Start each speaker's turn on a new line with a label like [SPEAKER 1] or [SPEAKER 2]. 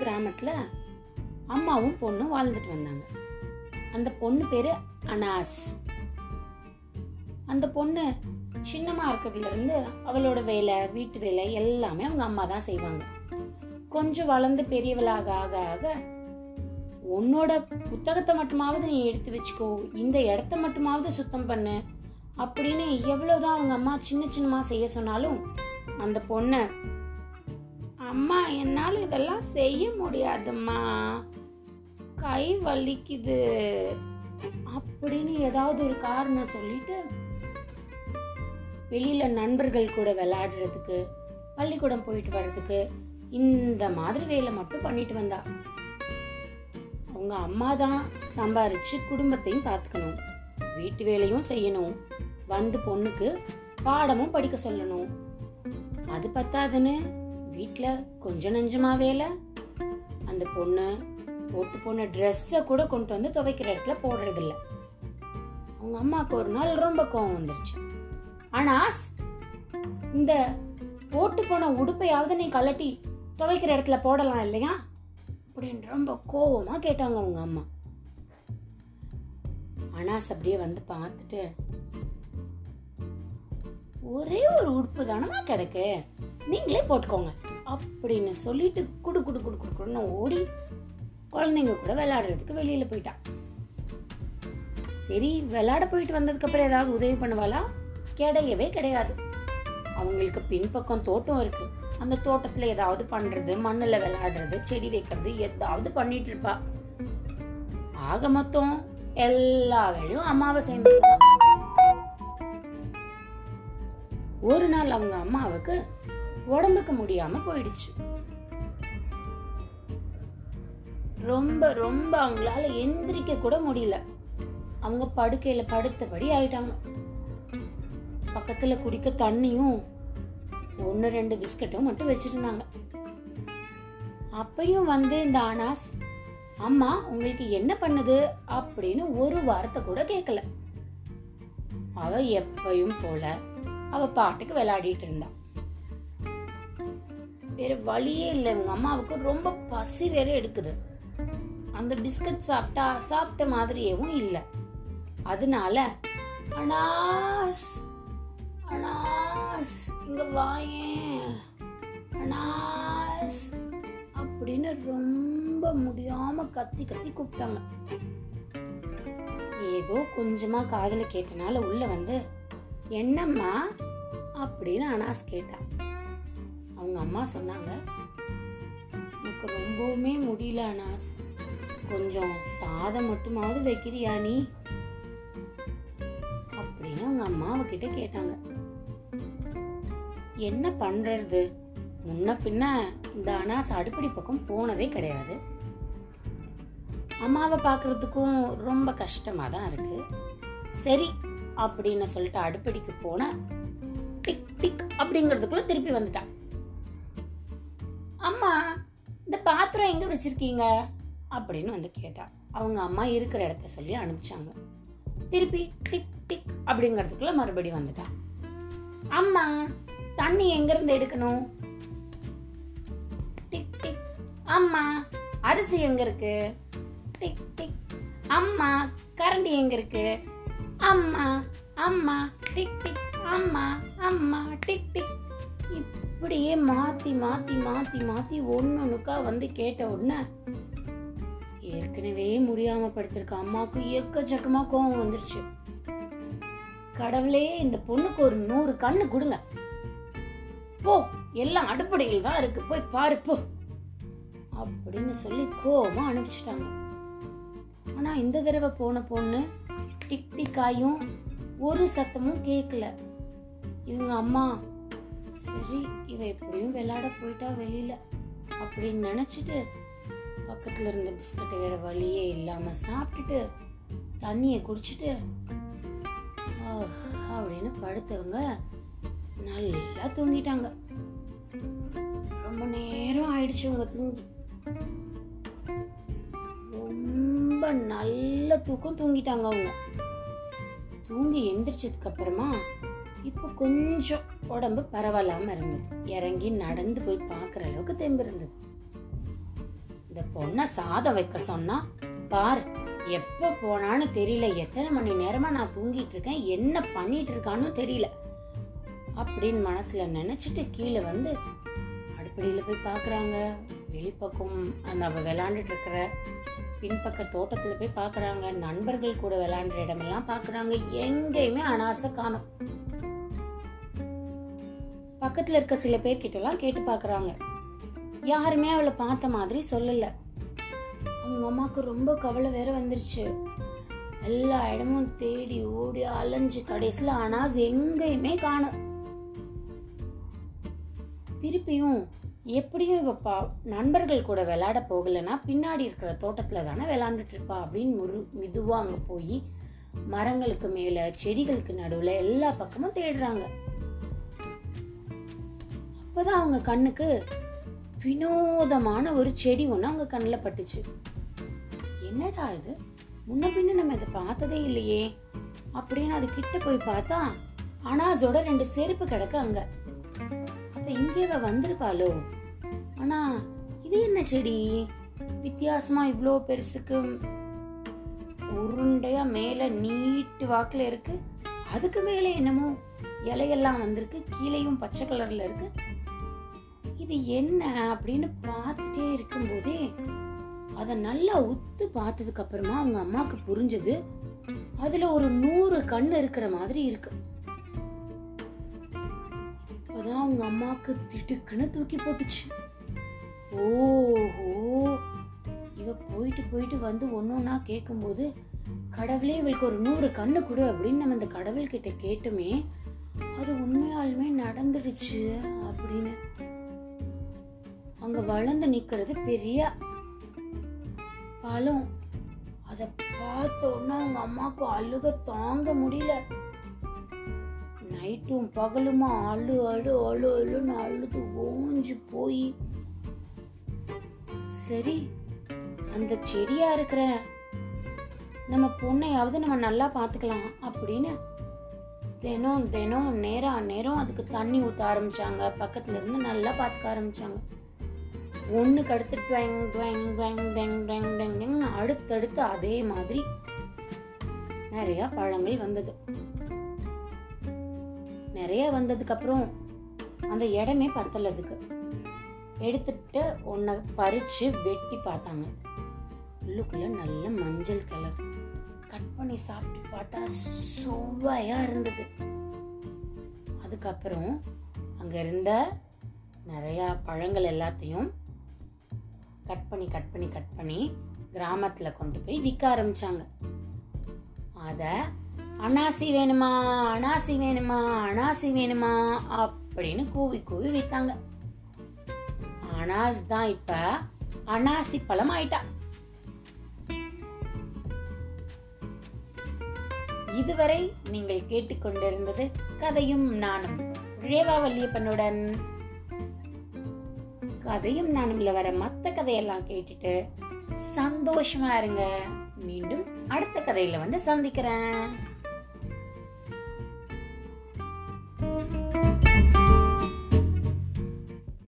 [SPEAKER 1] கிராமத்துல அம்மாவும் பொண்ணும் வாழ்ந்துட்டு வந்தாங்க. அந்த பொண்ணு பேரு அனாஸ். அந்த பொண்ணு சின்னமா இருக்கிறதுலேருந்து அவளோட வேலை வீட்டு வேலை எல்லாமே அவங்க அம்மா தான் செய்வாங்க. கொஞ்சம் வளர்ந்து பெரியவளாக ஆக ஆக உன்னோட புத்தகத்தை மட்டுமாவது நீ எடுத்து வச்சுக்கோ இந்த இடத்த மட்டுமாவது சுத்தம் பண்ணு அப்படின்னு எவ்வளோதான் அவங்க அம்மா சின்ன சின்னமா செய்ய சொன்னாலும் அந்த பொண்ணை அம்மா என்னால் இதெல்லாம் செய்ய முடியாதும்மா. கை வலிக்குது. அப்படின்னு ஏதாவது ஒரு காரணம் சொல்லிட்டு வெளியில் நண்பர்கள் கூட விளையாடுறதுக்கு பள்ளிக்கூடம் போயிட்டு வர்றதுக்கு இந்த மாதிரி வேலை மட்டும் பண்ணிட்டு வந்தா. அவங்க அம்மா தான் சம்பாரிச்சு குடும்பத்தையும் பார்த்துக்கணும் வீட்டு வேலையும் செய்யணும். வந்து பொண்ணுக்கு பாடமும் படிக்க சொல்லணும். அது பத்தாதுன்னு வீட்டில் கொஞ்சம் நஞ்சமா வேலை. அந்த பொண்ணு போட்டு போன ட்ரெஸ்ஸை கூட கொண்டு வந்து துவைக்கிற இடத்துல போடுறதில்ல. அவங்க அம்மாவுக்கு ஒரு நாள் ரொம்ப கோவம் வந்துருச்சு. ஆனால் இந்த போட்டு போன உடுப்பையாவது நீ கலட்டி துவைக்கிற இடத்துல போடலாம் இல்லையா? அப்படின்னு ரொம்ப கோவமா கேட்டாங்க அவங்க அம்மா. அனாஸ் அப்படியே வந்து பார்த்துட்டு ஒரே ஒரு உடுப்பு தானமா கிடக்கு? நீங்களே போட்டுக்கோங்க. அப்படின்னு சொல்லிட்டு குடு குடு குடு குடு குடுன்னு ஓடி குழந்தைங்க கூட விளையாடுறதுக்கு வெளியில போயிட்டா. சரி விளையாட போயிட்டு வந்ததுக்கு அப்புறம் ஏதாவது உதவி பண்ணுவாளா? கிடையவே கிடையாது. அவங்களுக்கு பின்பக்கம் தோட்டம் இருக்கு. அந்த தோட்டத்துல ஏதாவது பண்றது மண்ணுல விளையாடுறது செடி வைக்கிறது ஏதாவது பண்ணிட்டு இருப்பா. ஆக மொத்தம் எல்லா வேலையும் அம்மாவை சேர்ந்து ஒரு நாள் அவங்க அம்மாவுக்கு உடம்புக்கு முடியாம போயிடுச்சு. ரொம்ப ரொம்ப அவங்களால எந்திரிக்க கூட முடியல. அவங்க படுக்கையில படுத்தபடி ஆயிட்டாங்க. பக்கத்துல குடிக்க தண்ணியும் ஒன்று ரெண்டு பிஸ்கட்டும் மட்டும் வச்சிருந்தாங்க. அப்பயும் வந்து இந்த ஆனாஸ் அம்மா உங்களுக்கு என்ன பண்ணுது? அப்படின்னு ஒரு வார்த்தை கூட கேட்கல அவ எப்பயும் போல அவ பாட்டுக்கு விளையாடிட்டு இருந்தான் வேற வழியே இல்லை. இவங்க அம்மாவுக்கு ரொம்ப பசி வேற எடுக்குது. அந்த பிஸ்கட் சாப்பிட்டா சாப்பிட்ட மாதிரியேவும் இல்லை. அதனால அனாஸ் அனாஸ் இங்க வாயேன். அனாஸ் அப்படின்னு ரொம்ப முடியாம கத்தி கத்தி கூப்பிட்டாங்க. ஏதோ கொஞ்சமா காதல கேட்டனால உள்ள வந்து என்னம்மா? அப்படின்னு அனாஸ் கேட்டா. அவங்க அம்மா சொன்னாங்க எனக்கு ரொம்பவுமே முடியல அனாஸ். கொஞ்சம் சாதம் மட்டுமாவது வைக்கிறியா நீ? அப்படின்னு அவங்க அம்மா கிட்ட கேட்டாங்க. என்ன பண்றது? முன்ன பின்ன இந்த அனாஸ் அடுப்படி பக்கம் போனதே கிடையாது. அம்மாவை பார்க்கறதுக்கும் ரொம்ப கஷ்டமா தான் இருக்கு. சரி அப்படின்னு சொல்லிட்டு அடுப்படிக்கு போன டிக் டிக் அப்படிங்கிறதுக்குள்ள திருப்பி வந்துட்டான் அம்மா இந்த பாத்திரம் எங்கே வச்சுருக்கீங்க? அப்படின்னு வந்து கேட்டா அவங்க அம்மா இருக்கிற இடத்த சொல்லி அனுப்பிச்சாங்க. திருப்பி டிக் டிக் அப்படிங்கிறதுக்குள்ள மறுபடி வந்துட்டா. அம்மா தண்ணி எங்கேருந்து எடுக்கணும்? டிக் டிக். அம்மா அரிசி எங்கே இருக்கு? டிக் டிக். அம்மா கரண்டி எங்கே இருக்கு? அம்மா அம்மா டிக் டிக். அம்மா அம்மா டிக் டிக். இப்படியே மாத்தி மாத்தி மாத்தி மாத்தி ஒன்னொன்னுக்கா வந்து கேட்ட உடனே ஏற்கனவே முடியாம படுத்திருக்க அம்மாவுக்கு எக்கச்சக்கமா கோவம் வந்துருச்சு. கடவுளே இந்த பொண்ணுக்கு ஒரு நூறு கண்ணு கொடுங்க. போ எல்லாம் அடுப்படையில் தான் இருக்கு. போய் பாரு போ. அப்படின்னு சொல்லி கோவமா அனுப்பிச்சிட்டாங்க. ஆனா இந்த தடவை போன பொண்ணு டிக் டிக்காயும் ஒரு சத்தமும் கேட்கல இவங்க அம்மா சரி இவ எப்படியும் விளையாட போயிட்டா வெளியில. அப்படின்னு நினைச்சிட்டு பக்கத்துல இருந்த பிஸ்கட்டை வேற வழியே இல்லாம சாப்பிட்டுட்டு தண்ணியை குடிச்சிட்டு அப்படின்னு படுத்தவங்க நல்லா தூங்கிட்டாங்க. ரொம்ப நேரம் ஆயிடுச்சு அவங்க தூங்கி. ரொம்ப நல்ல தூக்கம் தூங்கிட்டாங்க அவங்க. தூங்கி எந்திரிச்சதுக்கு அப்புறமா இப்போ கொஞ்சம் உடம்பு பரவாயில்லாம இருந்தது. இறங்கி நடந்து போய் பார்க்குற அளவுக்கு தெம்பு இருந்தது. இந்த பொண்ணை சாதம் வைக்க சொன்னா பார் எப்போ போனான்னு தெரியல. எத்தனை மணி நேரமா நான் தூங்கிட்டு இருக்கேன். என்ன பண்ணிட்டு இருக்கான்னு தெரியல. அப்படின்னு மனசுல நினைச்சிட்டு கீழே வந்து அடுப்படியில் போய் பார்க்குறாங்க. வெளிப்பக்கம் அந்த அவள் விளாண்டுட்டு இருக்கிற பின்பக்க தோட்டத்தில் போய் பார்க்குறாங்க. நண்பர்கள் கூட விளாண்டுற இடமெல்லாம் பார்க்குறாங்க. எங்கேயுமே அனாசை காணும். பக்கத்தில் இருக்க சில பேர் கேட்டு பாக்குறாங்க. யாருமே அவளை பார்த்த மாதிரி சொல்லலை. அவங்க அம்மாவுக்கு ரொம்ப கவலை வேற வந்துருச்சு. எல்லா இடமும் தேடி ஓடி அலைஞ்சு கடைசியில் அனாஸ் எங்கேயுமே காணும் திருப்பியும் எப்படியும் இவ பா நண்பர்கள் கூட விளையாட போகலைன்னா பின்னாடி இருக்கிற தோட்டத்தில் தானே விளையாண்டுட்டு இருப்பா அப்படின்னு முரு மெதுவாக அங்கே போய் மரங்களுக்கு மேலே செடிகளுக்கு நடுவில் எல்லா பக்கமும் தேடுறாங்க. அப்பதான் அவங்க கண்ணுக்கு வினோதமான ஒரு செடி ஒன்று அவங்க கண்ணில் பட்டுச்சு. என்னடா இது? முன்ன பின்ன நம்ம இதை பார்த்ததே இல்லையே. அப்படின்னு அது கிட்ட போய் பார்த்தா அனாஸோட ரெண்டு செருப்பு கிடக்கு அங்க. அப்ப இங்கே வந்திருப்பாளோ? ஆனா இது என்ன செடி? வித்தியாசமா இவ்வளோ பெருசுக்கு உருண்டையா மேல நீட்டு வாக்குல இருக்கு. அதுக்கு மேல என்னமோ இலையெல்லாம் வந்திருக்கு. கீழேயும் பச்சை கலர்ல இருக்கு. இது என்ன அப்படின்னு பார்த்துட்டே இருக்கும்போதே அதை நல்லா உத்து பார்த்ததுக்கு அப்புறமா அவங்க அம்மாக்கு புரிஞ்சது. அதுல ஒரு நூறு கண் இருக்கிற மாதிரி இருக்கு. அப்பதான் அவங்க அம்மாக்கு திடுக்குன்னு தூக்கி போட்டுச்சு. ஓஹோ. இவ போயிட்டு போயிட்டு வந்து ஒன்னொன்னா கேட்கும்போது கடவுளே இவளுக்கு ஒரு நூறு கண்ணு கொடு அப்படின்னு நம்ம இந்த கடவுள் கிட்ட கேட்டுமே அது உண்மையாலுமே நடந்துடுச்சு அப்படின்னு. அங்க வளர்ந்து நிக்கிறது பெரிய பழம். அத பார்த்த உடனே அவங்க அம்மாக்கு அழுக தாங்க முடியல. நைட்டும் பகலுமா அழு அழு அழு அழுன்னு அழுது ஓஞ்சு போய். சரி அந்த செடியா இருக்கிற நம்ம பொண்ணையாவது நம்ம நல்லா பார்த்துக்கலாம் அப்படின்னு தினம் தினம் நேரம் நேரம் அதுக்கு தண்ணி ஊற்ற ஆரம்பிச்சாங்க. பக்கத்துல இருந்து நல்லா பார்த்துக்க ஆரம்பிச்சாங்க. ஒன்றுக்கு அடுத்து ட்வெங் ட்வெங் ட்வெங் டெங் டெங் டெங் டெங் அடுத்தடுத்து அதே மாதிரி நிறைய பழங்கள் வந்தது. நிறைய வந்ததுக்கு அப்புறம் அந்த இடமே பத்தல அதுக்கு. எடுத்துட்டு ஒன்றை பறித்து வெட்டி பார்த்தாங்க. உள்ளுக்குள்ள நல்ல மஞ்சள் கலர். கட் பண்ணி சாப்பிட்டு பார்த்தா சுவையாக இருந்தது. அதுக்கப்புறம் அங்கே இருந்த நிறையா பழங்கள் எல்லாத்தையும் கட் பண்ணி கட் பண்ணி கட் பண்ணி கிராமத்தில் கொண்டு போய் விற்க ஆரம்பிச்சாங்க. அதை அனாசி வேணுமா அனாசி வேணுமா அனாசி வேணுமா அப்படின்னு கூவி கூவி விற்றாங்க அனாஸ் தான் இப்ப அனாசி பழம் ஆயிட்டா. இதுவரை நீங்கள் கேட்டுக்கொண்டிருந்தது கதையும் நானும் ரேவா வல்லியப்பனுடன் கதையும் நானும்ல வர மத்த கதையெல்லாம் கேட்டுட்டு சந்தோஷமா இருங்க. மீண்டும் அடுத்த கதையில வந்து சந்திக்கிறேன்.